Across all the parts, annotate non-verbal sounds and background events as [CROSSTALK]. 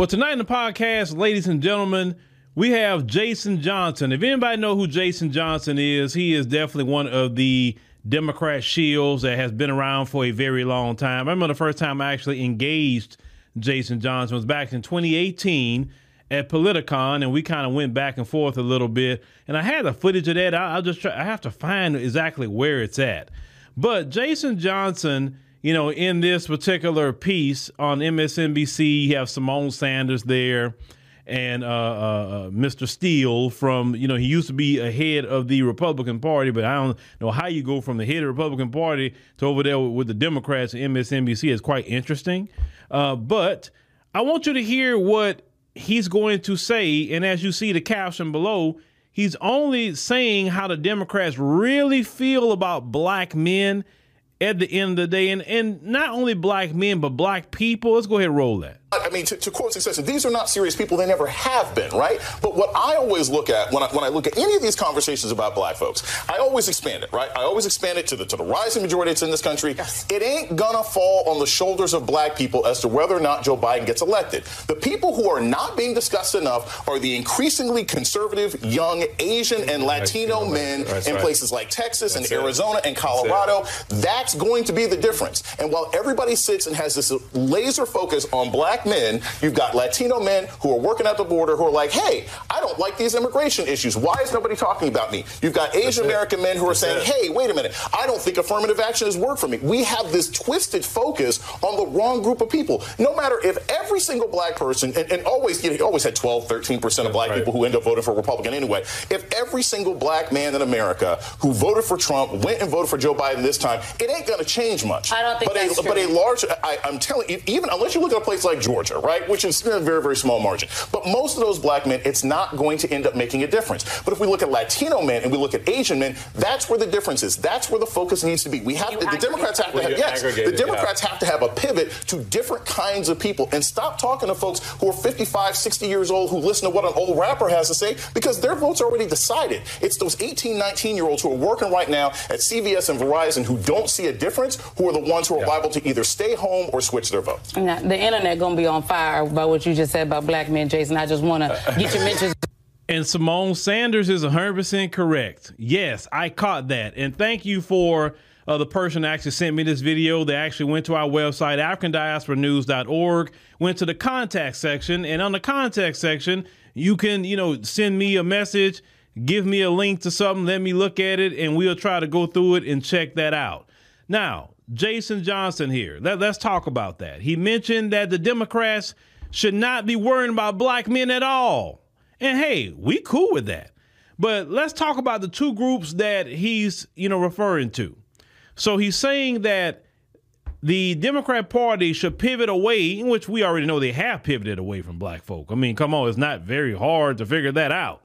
Well, tonight in the podcast, ladies and gentlemen, we have Jason Johnson. If anybody know who Jason Johnson is, he is definitely one of the Democrat shields that has been around for a very long time. I remember the first time I actually engaged Jason Johnson was back in 2018 at Politicon, and we kind of went back and forth a little bit. And I had the footage of that. I, will just try. I have to find exactly where it's at. But Jason Johnson you know, in this particular piece on MSNBC, you have Symone Sanders there and uh, uh, uh Mr. Steele from, you know, he used to be a head of the Republican Party, but I don't know how you go from the head of the Republican Party to over there with, with the Democrats and MSNBC. is quite interesting. Uh, but I want you to hear what he's going to say. And as you see the caption below, he's only saying how the Democrats really feel about black men at the end of the day. And, and not only black men, but black people. Let's go ahead and roll that. I mean, to, to, quote Succession, these are not serious people. They never have been, right? But what I always look at when I, when I look at any of these conversations about black folks, I always expand it, right? I always expand it to the, to the rising majority that's in this country. Yes. It ain't gonna fall on the shoulders of black people as to whether or not Joe Biden gets elected. The people who are not being discussed enough are the increasingly conservative, young Asian and Latino men right. in right. places like Texas that's and Arizona and Colorado. That's, that's going to be the difference. And while everybody sits and has this laser focus on black black men, you've got Latino men who are working at the border who are like, hey, I don't like these immigration issues. Why is nobody talking about me? You've got Asian American men who are That's saying, it. hey, wait a minute, I don't think affirmative action has worked for me. We have this twisted focus on the wrong group of people. No matter if every single black person, and, and always, you, know, you always had 12, 13% of black right. people who end up voting for Republican anyway. If every single black man in America who voted for Trump went and voted for Joe Biden this time, it ain't going to change much. I don't think but that's a, true. But a large, I, am telling you, even unless you look at a place like Georgia, right, which is a very, very small margin. But most of those black men, it's not going to end up making a difference. But if we look at Latino men and we look at Asian men, that's where the difference is. That's where the focus needs to be. We have the, the Democrats have to have yes, the Democrats have to have a pivot to different kinds of people and stop talking to folks who are 55, 60 years old who listen to what an old rapper has to say because their votes are already decided. It's those 18, 19 year olds who are working right now at CVS and Verizon who don't see a difference, who are the ones who are yeah. liable to either stay home or switch their votes. Now, the internet going to be on fire about what you just said about black men, Jason. I just want to get your mentions. [LAUGHS] And Symone Sanders is 100% correct. Yes, I caught that. And thank you for uh, the person that actually sent me this video. They actually went to our website, AfricanDiasporaNews.org, went to the contact section. And on the contact section, you can, you know, send me a message, give me a link to something, let me look at it, and we'll try to go through it and check that out. Now, Jason Johnson here. Let, us talk about that. He mentioned that the Democrats should not be worrying about black men at all. And hey, we cool with that. But let's talk about the two groups that he's, you know, referring to. So he's saying that the Democrat Party should pivot away, in which we already know they have pivoted away from black folk. I mean, come on, it's not very hard to figure that out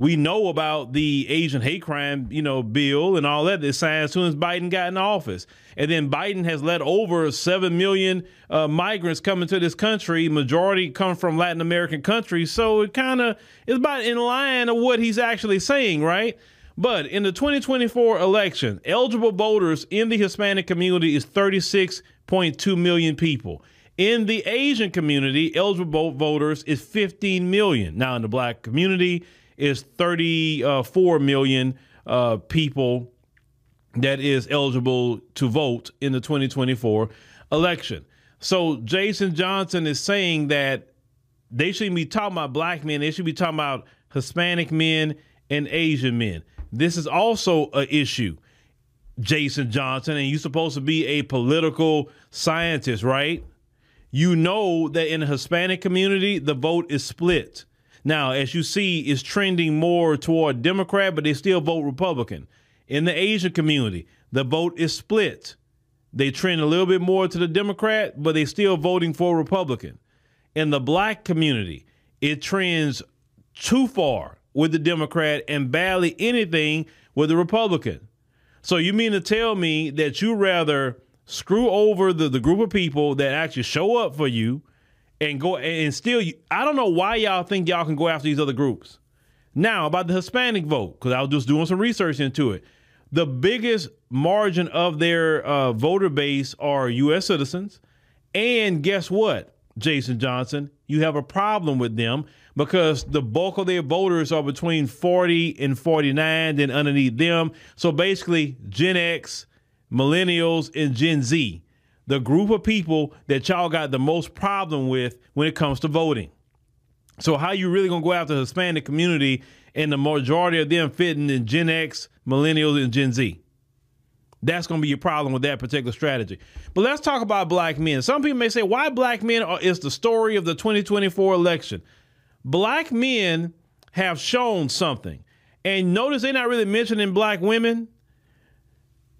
we know about the Asian hate crime, you know, bill and all that that signed as soon as Biden got in office. And then Biden has let over 7 million uh, migrants come into this country. Majority come from Latin American countries. So it kind of is about in line of what he's actually saying, right? But in the 2024 election, eligible voters in the Hispanic community is 36.2 million people. In the Asian community, eligible voters is 15 million. Now, in the black community, is 34 million uh, people that is eligible to vote in the 2024 election. So Jason Johnson is saying that they shouldn't be talking about black men. They should be talking about Hispanic men and Asian men. This is also an issue, Jason Johnson, and you're supposed to be a political scientist, right? You know that in the Hispanic community, the vote is split. Now, as you see, is trending more toward Democrat, but they still vote Republican. In the Asian community, the vote is split. They trend a little bit more to the Democrat, but they still voting for Republican. In the black community, it trends too far with the Democrat and barely anything with the Republican. So you mean to tell me that you rather screw over the, the group of people that actually show up for you and go and still I don't know why y'all think y'all can go after these other groups. Now about the Hispanic vote, because I was just doing some research into it. The biggest margin of their uh, voter base are U.S. citizens, and guess what? Jason Johnson, you have a problem with them because the bulk of their voters are between 40 and 49, then underneath them. So basically, Gen X, millennials, and Gen Z, the group of people that y'all got the most problem with when it comes to voting. So how you really gonna go after the Hispanic community and the majority of them fitting in Gen X, millennials, and Gen Z? That's to be your problem with that particular strategy. But let's talk about black men. Some people may say, why black men are, is the story of the 2024 election. Black men have shown something. And notice they're not really mentioning black women,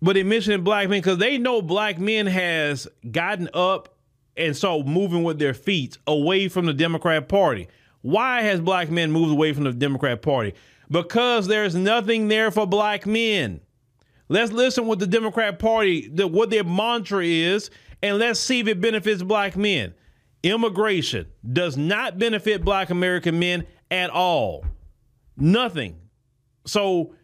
but they mentioned black men because they know black men has gotten up and so moving with their feet away from the Democrat Party. Why has black men moved away from the Democrat Party? Because there's nothing there for black men. Let's listen what the Democrat Party, the, what their mantra is, and let's see if it benefits black men. Immigration does not benefit black American men at all. Nothing. So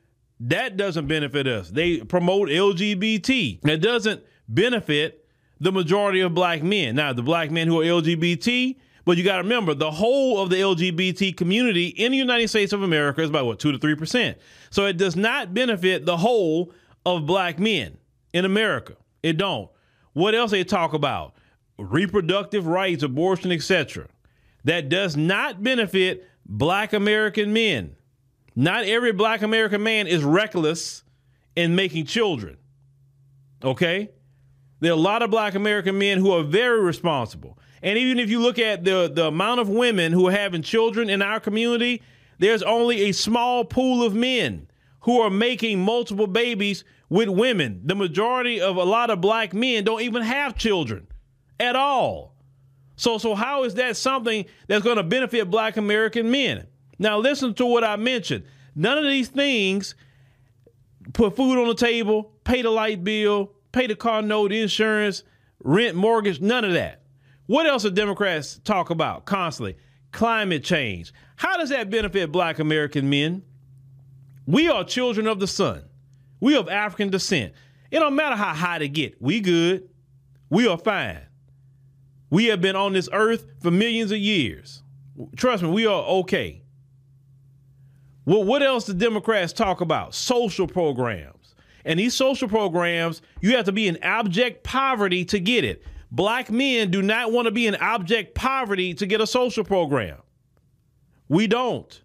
that doesn't benefit us. They promote LGBT. That doesn't benefit the majority of black men. Now, the black men who are LGBT, but you got to remember the whole of the LGBT community in the United States of America is about what, 2 to 3%. So it does not benefit the whole of black men in America. It don't. What else they talk about? Reproductive rights, abortion, etc. That does not benefit black American men. Not every black American man is reckless in making children. Okay? There are a lot of black American men who are very responsible. And even if you look at the, the amount of women who are having children in our community, there's only a small pool of men who are making multiple babies with women. The majority of a lot of black men don't even have children at all. So, so how is that something that's going to benefit black American men? Now, listen to what I mentioned. None of these things put food on the table, pay the light bill, pay the car note, insurance, rent, mortgage, none of that. What else do Democrats talk about constantly? Climate change. How does that benefit black American men? We are children of the sun. We of African descent. It don't matter how high they get. We good. We are fine. We have been on this earth for millions of years. Trust me, we are okay. Well, what else do Democrats talk about? Social programs. And these social programs, you have to be in abject poverty to get it. Black men do not want to be in abject poverty to get a social program. We don't.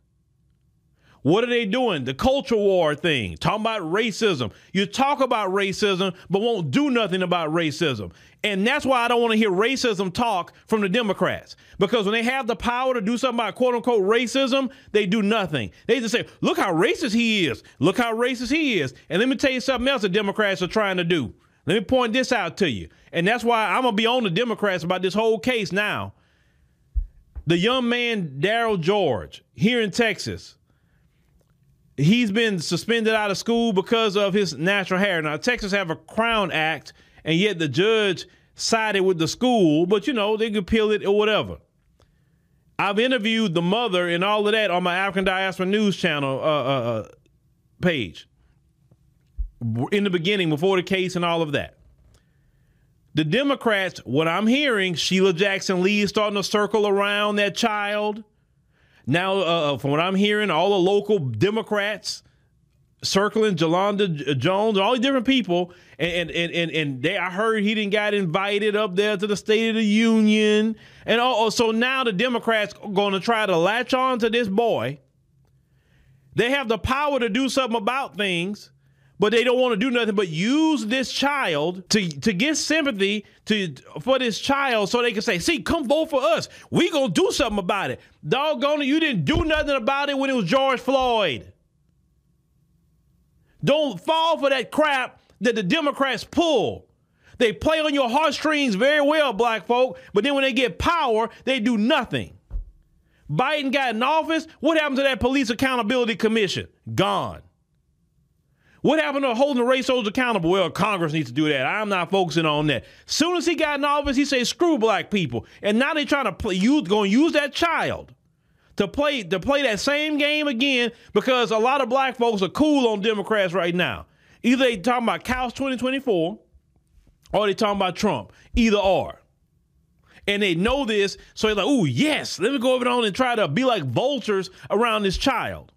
What are they doing? The culture war thing, talking about racism. You talk about racism, but won't do nothing about racism. And that's why I don't want to hear racism talk from the Democrats. Because when they have the power to do something about quote unquote racism, they do nothing. They just say, look how racist he is. Look how racist he is. And let me tell you something else the Democrats are trying to do. Let me point this out to you. And that's why I'm going to be on the Democrats about this whole case now. The young man, Darryl George, here in Texas, he's been suspended out of school because of his natural hair. Now, Texas have a Crown Act, and yet the judge sided with the school, but you know, they could appeal it or whatever. I've interviewed the mother and all of that on my African Diaspora News channel uh, uh, uh page in the beginning, before the case and all of that. The Democrats, what I'm hearing, Sheila Jackson Lee is starting to circle around that child. Now, uh, uh, from what I'm hearing, all the local Democrats circling Jolanda Jones, all these different people, and and and and they, I heard he didn't got invited up there to the State of the Union, and oh, so now the Democrats are going to try to latch on to this boy. They have the power to do something about things, but they don't want to do nothing but use this child to to get sympathy to for this child so they can say, see, come vote for us. We gonna do something about it. Doggone it, you didn't do nothing about it when it was George Floyd. Don't fall for that crap that the Democrats pull. They play on your heartstrings very well, black folk, but then when they get power, they do nothing. Biden got in office. What happened to that police accountability commission? Gone. What happened to holding the race soldiers accountable? Well, Congress needs to do that. I'm not focusing on that. Soon as he got in office, he said, "Screw black people," and now they're trying to play. Use going to use that child to play to play that same game again because a lot of black folks are cool on Democrats right now. Either they talking about Couch 2024 or they talking about Trump. Either or. And they know this, so they're like, oh, yes, let me go over on and try to be like vultures around this child.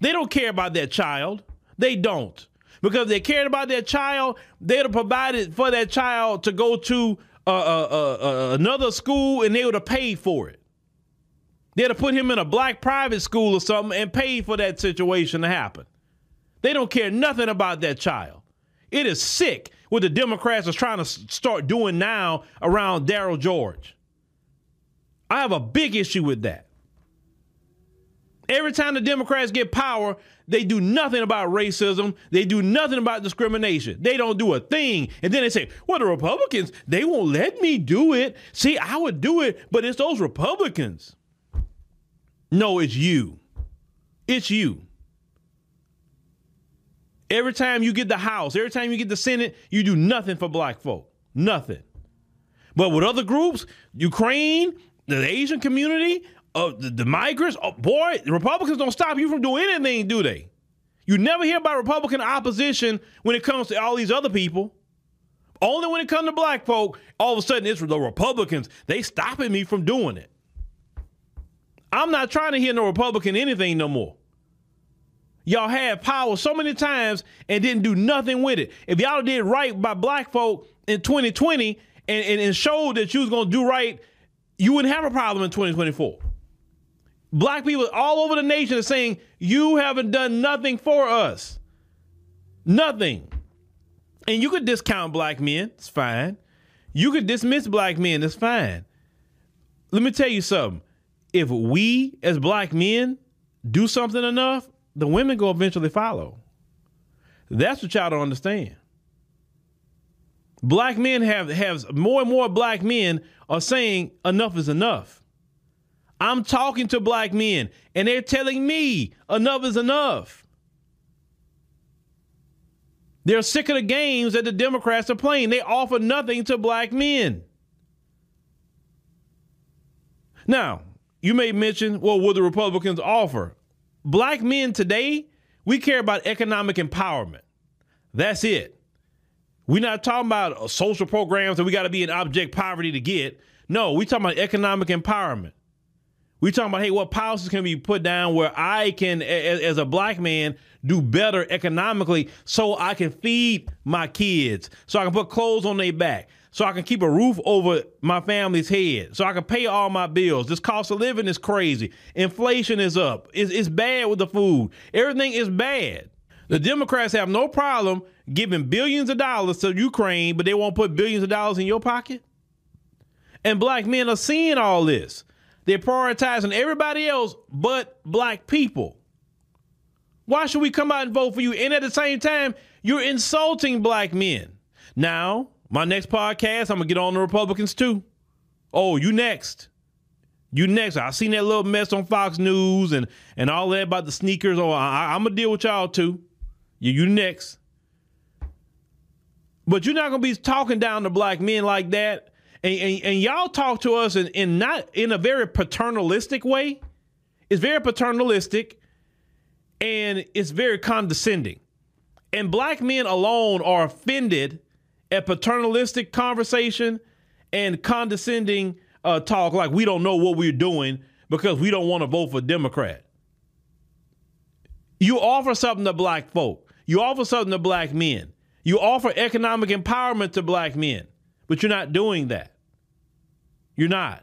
They don't care about that child. They don't. Because they cared about that child, they'd have provided for that child to go to uh, uh, uh, uh, another school and they would have paid for it. They'd have put him in a black private school or something and paid for that situation to happen. They don't care nothing about that child. It is sick what the Democrats are trying to start doing now around Darryl George. I have a big issue with that. Every time the Democrats get power, they do nothing about racism. They do nothing about discrimination. They don't do a thing. And then they say, well, the Republicans, they won't let me do it. See, I would do it, but it's those Republicans. No, it's you. It's you. Every time you get the House, every time you get the Senate, you do nothing for black folk. Nothing. But with other groups, Ukraine, the Asian community, uh, the, the migrants, oh, boy, the Republicans don't stop you from doing anything, do they? You never hear about Republican opposition when it comes to all these other people. Only when it comes to black folk, all of a sudden it's the Republicans. They stopping me from doing it. I'm not trying to hear no Republican anything no more. Y'all had power so many times and didn't do nothing with it. If y'all did right by black folk in 2020 and, and, and showed that you was going to do right, you wouldn't have a problem in 2024. Black people all over the nation are saying, You haven't done nothing for us. Nothing. And you could discount black men, it's fine. You could dismiss black men, it's fine. Let me tell you something. If we as black men do something enough, the women go eventually follow. That's what y'all don't understand. Black men have have more and more black men are saying enough is enough. I'm talking to black men and they're telling me enough is enough. They're sick of the games that the Democrats are playing. They offer nothing to black men. Now, you may mention, well, what the Republicans offer? black men today, we care about economic empowerment. That's it. We're not talking about social programs that we got to be in object poverty to get. No, we're talking about economic empowerment. We're talking about, hey, what policies can be put down where I can, as, as a black man, do better economically so I can feed my kids, so I can put clothes on their back, so I can keep a roof over my family's head, so I can pay all my bills. This cost of living is crazy. Inflation is up. It's, it's bad with the food. Everything is bad. The Democrats have no problem giving billions of dollars to Ukraine, but they won't put billions of dollars in your pocket. And black men are seeing all this. They're prioritizing everybody else but black people. Why should we come out and vote for you? And at the same time, you're insulting black men. Now, my next podcast, I'm gonna get on the Republicans too. Oh, you next. You next. I seen that little mess on Fox News and and all that about the sneakers. Oh, I, am gonna deal with y'all too. You you next. But you're not gonna be talking down to black men like that. And, and, and y'all talk to us in, in not in a very paternalistic way. It's very paternalistic and it's very condescending. And black men alone are offended at paternalistic conversation and condescending uh, talk like we don't know what we're doing because we don't want to vote for Democrat. You offer something to black folk. You offer something to black men. You offer economic empowerment to black men, but you're not doing that. You're not.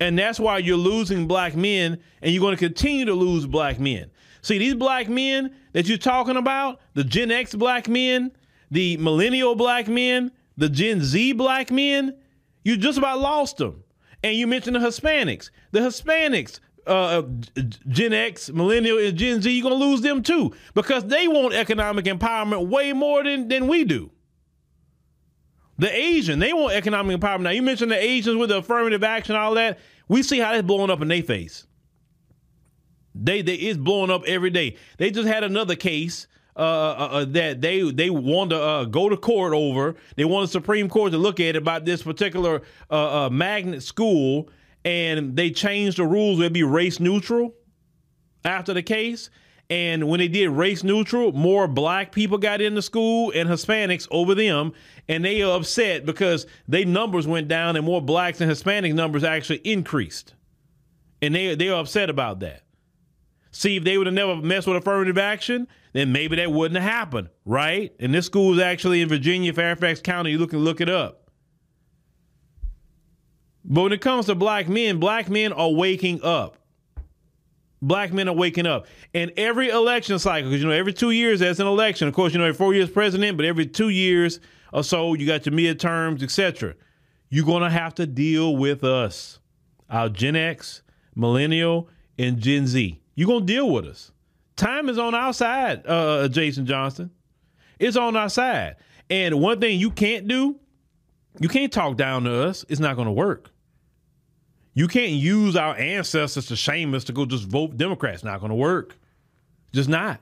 And that's why you're losing black men and you're going to continue to lose black men. See, these black men that you're talking about, the Gen X black men, the millennial black men, the Gen Z black men, you just about lost them. And you mentioned the Hispanics. The Hispanics, uh, Gen X, millennial, and Gen Z, you're going to lose them too because they want economic empowerment way more than, than we do. The Asian, they want economic empowerment. Now, you mentioned the Asians with the affirmative action, all that. We see how that's blowing up in their face. They, they it's blowing up every day. They just had another case uh, uh, uh, that they they want to uh, go to court over. They want the Supreme Court to look at it about this particular uh, magnet school, and they changed the rules. It'd be race neutral after the case, And when they did race neutral, more black people got into school and Hispanics over them. And they are upset because their numbers went down and more blacks and Hispanic numbers actually increased. And they, they are upset about that. See, if they would have never messed with affirmative action, then maybe that wouldn't have happened, right? And this school is actually in Virginia, Fairfax County. You and look it up. But when it comes to black men, black men are waking up. Black men are waking up. And every election cycle, because you know, every two years there's an election. Of course, you know, every four years president, but every two years or so, you got your midterms, etc. You're gonna have to deal with us, our Gen X, millennial, and Gen Z. You're gonna deal with us. Time is on our side, uh, Jason Johnson. It's on our side. And one thing you can't do, you can't talk down to us. It's not gonna work. You can't use our ancestors to shame us to go just vote Democrats. Not going to work. Just not.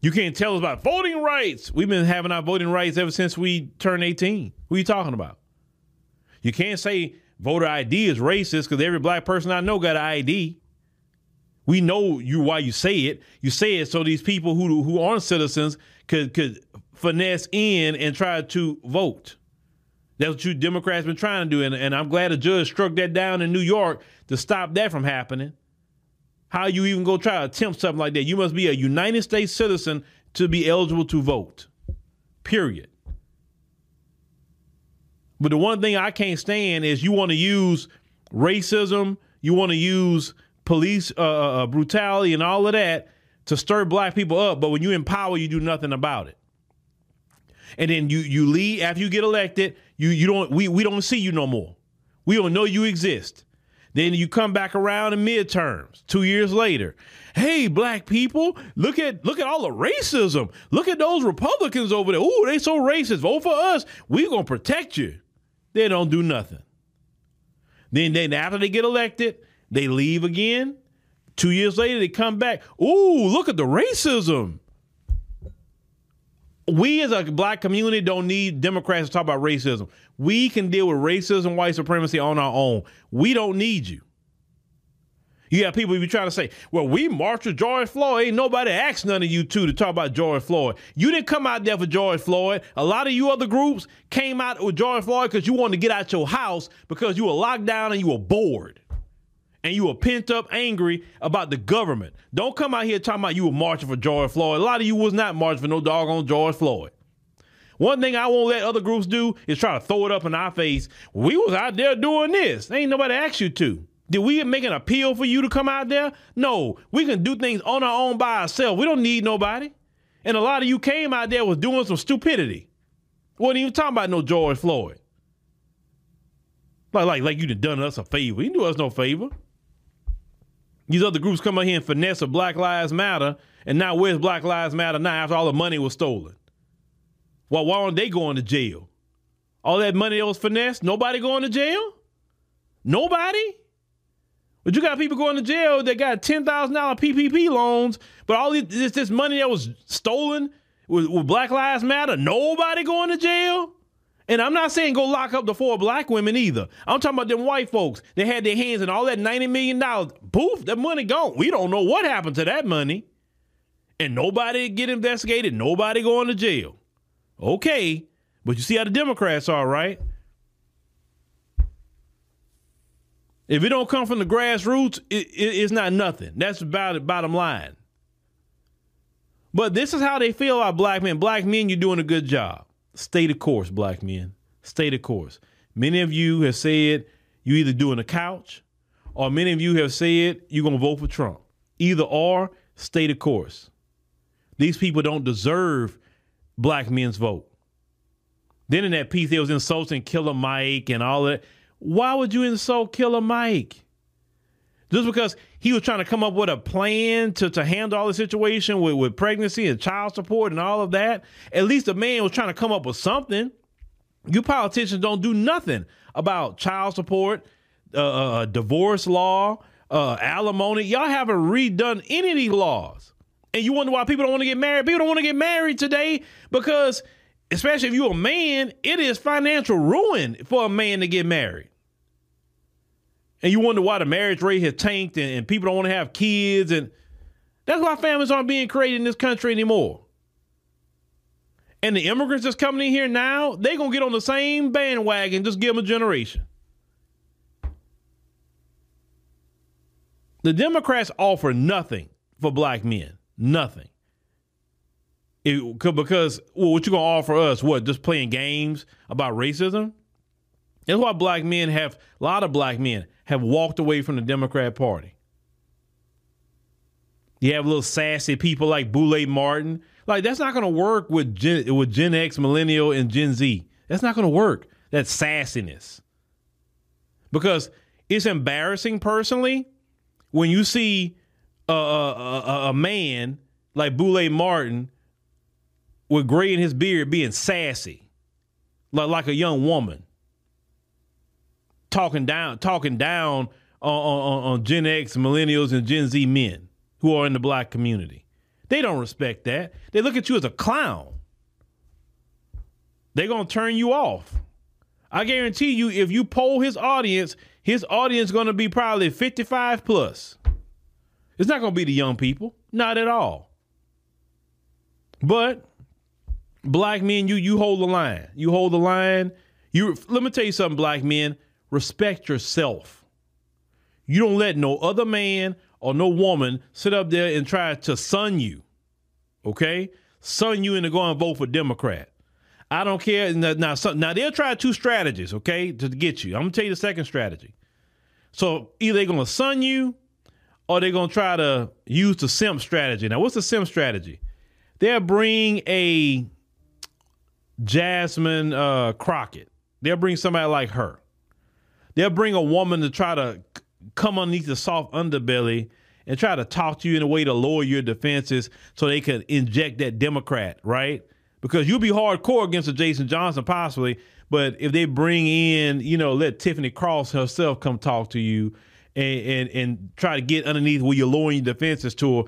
You can't tell us about voting rights. We've been having our voting rights ever since we turned 18. Who are you talking about? You can't say voter ID is racist because every black person I know got an ID. We know you why you say it. You say it so these people who who aren't citizens could could finesse in and try to vote. That's what you Democrats been trying to do, and, and I'm glad a judge struck that down in New York to stop that from happening. How you even go try to attempt something like that? You must be a United States citizen to be eligible to vote. Period. But the one thing I can't stand is you want to use racism, you want to use police uh, uh, uh, brutality and all of that to stir black people up. But when you empower, you do nothing about it. And then you you leave after you get elected. You you don't we we don't see you no more. We don't know you exist. Then you come back around in midterms two years later. Hey, black people, look at look at all the racism. Look at those Republicans over there. Ooh, they so racist. Vote for us. we gonna protect you. They don't do nothing. Then then after they get elected, they leave again. Two years later, they come back. Ooh, look at the racism we as a black community don't need Democrats to talk about racism. We can deal with racism, white supremacy on our own. We don't need you. You have people be trying to say, well, we marched with George Floyd. Ain't nobody asked none of you two to talk about George Floyd. You didn't come out there for George Floyd. A lot of you other groups came out with George Floyd because you wanted to get out your house because you were locked down and you were bored and you were pent up angry about the government. Don't come out here talking about you were marching for George Floyd. A lot of you was not marching for no doggone George Floyd. One thing I won't let other groups do is try to throw it up in our face. We was out there doing this. Ain't nobody asked you to. Did we make an appeal for you to come out there? No. We can do things on our own by ourselves. We don't need nobody. And a lot of you came out there was doing some stupidity. Wasn't even talking about no George Floyd. Like, like, like you done us a favor. You do us no favor. These other groups come out here and finesse a Black Lives Matter, and now where's Black Lives Matter now after all the money was stolen? Well, why aren't they going to jail? All that money that was finessed, nobody going to jail? Nobody? But you got people going to jail that got ten thousand dollar PPP loans, but all this this money that was stolen with, with Black Lives Matter, nobody going to jail. And I'm not saying go lock up the four black women either. I'm talking about them white folks that had their hands in all that $90 million. Poof, that money gone. We don't know what happened to that money. And nobody get investigated, nobody going to jail. Okay, but you see how the Democrats are, right? If it don't come from the grassroots, it, it, it's not nothing. That's about it, bottom line. But this is how they feel about black men. Black men, you're doing a good job. Stay the course, black men. Stay the course. Many of you have said you either doing a couch or many of you have said you're to vote for Trump. Either or, stay the course. These people don't deserve black men's vote. Then in that piece, they was insulting Killer Mike and all that. Why would you insult Killer Mike? Just because he was trying to come up with a plan to, to handle all the situation with, with pregnancy and child support and all of that. At least the man was trying to come up with something. You politicians don't do nothing about child support, uh, uh, uh, divorce law, uh, alimony. Y'all haven't redone any of these laws. And you wonder why people don't want to get married. People don't want to get married today because, especially if you're a man, it is financial ruin for a man to get married and you wonder why the marriage rate has tanked and, and people don't want to have kids and That's why families aren't being created in this country anymore. And the immigrants that's coming in here now, they're going to get on the same bandwagon, just give them a generation. The Democrats offer nothing for black men. Nothing. It, because well, what you gonna offer us? What just playing games about racism? That's why black men have a lot of black men have walked away from the Democrat Party. You have little sassy people like Boule Martin. Like that's not gonna work with Gen, with Gen X, Millennial, and Gen Z. That's not gonna work. That sassiness. Because it's embarrassing personally when you see a, a, a, a man like Boule Martin with gray in his beard being sassy, like like a young woman, talking down talking down on, on, on Gen X, millennials, and Gen Z men who are in the black community. They don't respect that. They look at you as a clown. They're gonna turn you off. I guarantee you, if you poll his audience, his audience to be probably 55 plus. It's not to be the young people, not at all. But black men, you you hold the line. You hold the line. You let me tell you something, black men. Respect yourself. You don't let no other man or no woman sit up there and try to sun you. Okay, sun you into going vote for Democrat. I don't care. Now, now, now they'll try two strategies, okay, to get you. I'm gonna tell you the second strategy. So either they're gonna sun you, or they're gonna try to use the simp strategy. Now, what's the simp strategy? They'll bring a Jasmine uh, Crockett. They'll bring somebody like her. They'll bring a woman to try to come underneath the soft underbelly and try to talk to you in a way to lower your defenses so they can inject that Democrat, right? because you'll be hardcore against a Jason Johnson possibly, but if they bring in, you know, let Tiffany Cross herself come talk to you and and, and try to get underneath where you're lowering your defenses to her,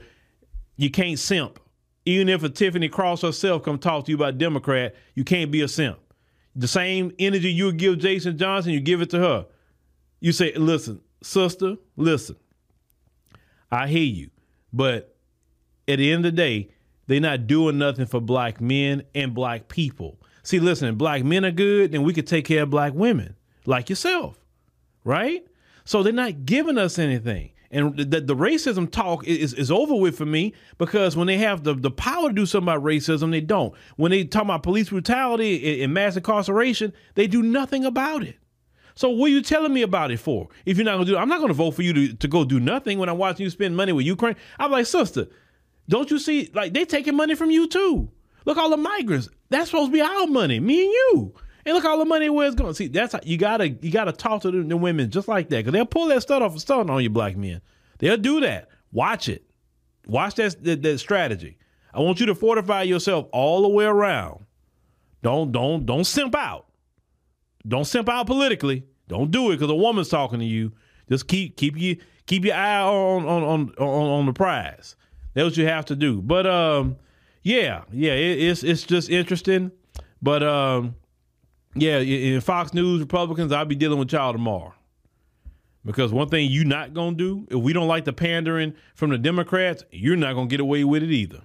you can't simp. Even if a Tiffany Cross herself come talk to you about Democrat, you can't be a simp. The same energy you would give Jason Johnson, you give it to her. You say, listen, sister, listen, I hear you. But at the end of the day, they're not doing nothing for black men and black people. See, listen, black men are good, then we could take care of black women like yourself, right? So they're not giving us anything. And the, the racism talk is, is over with for me because when they have the, the power to do something about racism, they don't. When they talk about police brutality and mass incarceration, they do nothing about it. So what are you telling me about it for? If you're not gonna do, I'm not gonna vote for you to, to go do nothing when I'm watching you spend money with Ukraine. I'm like, sister, don't you see? Like they taking money from you too. Look all the migrants. That's supposed to be our money, me and you. And look all the money where it's going. See, that's how you gotta you gotta talk to the, the women just like that because they'll pull that stuff off stuff on you, black men. They'll do that. Watch it. Watch that, that that strategy. I want you to fortify yourself all the way around. Don't don't don't simp out. Don't simp out politically. Don't do it because a woman's talking to you. Just keep keep you keep your eye on on on on, on the prize. That's what you have to do. But um, yeah, yeah, it, it's it's just interesting. But um, yeah, in Fox News Republicans, I'll be dealing with y'all tomorrow. Because one thing you're not gonna do, if we don't like the pandering from the Democrats, you're not gonna get away with it either.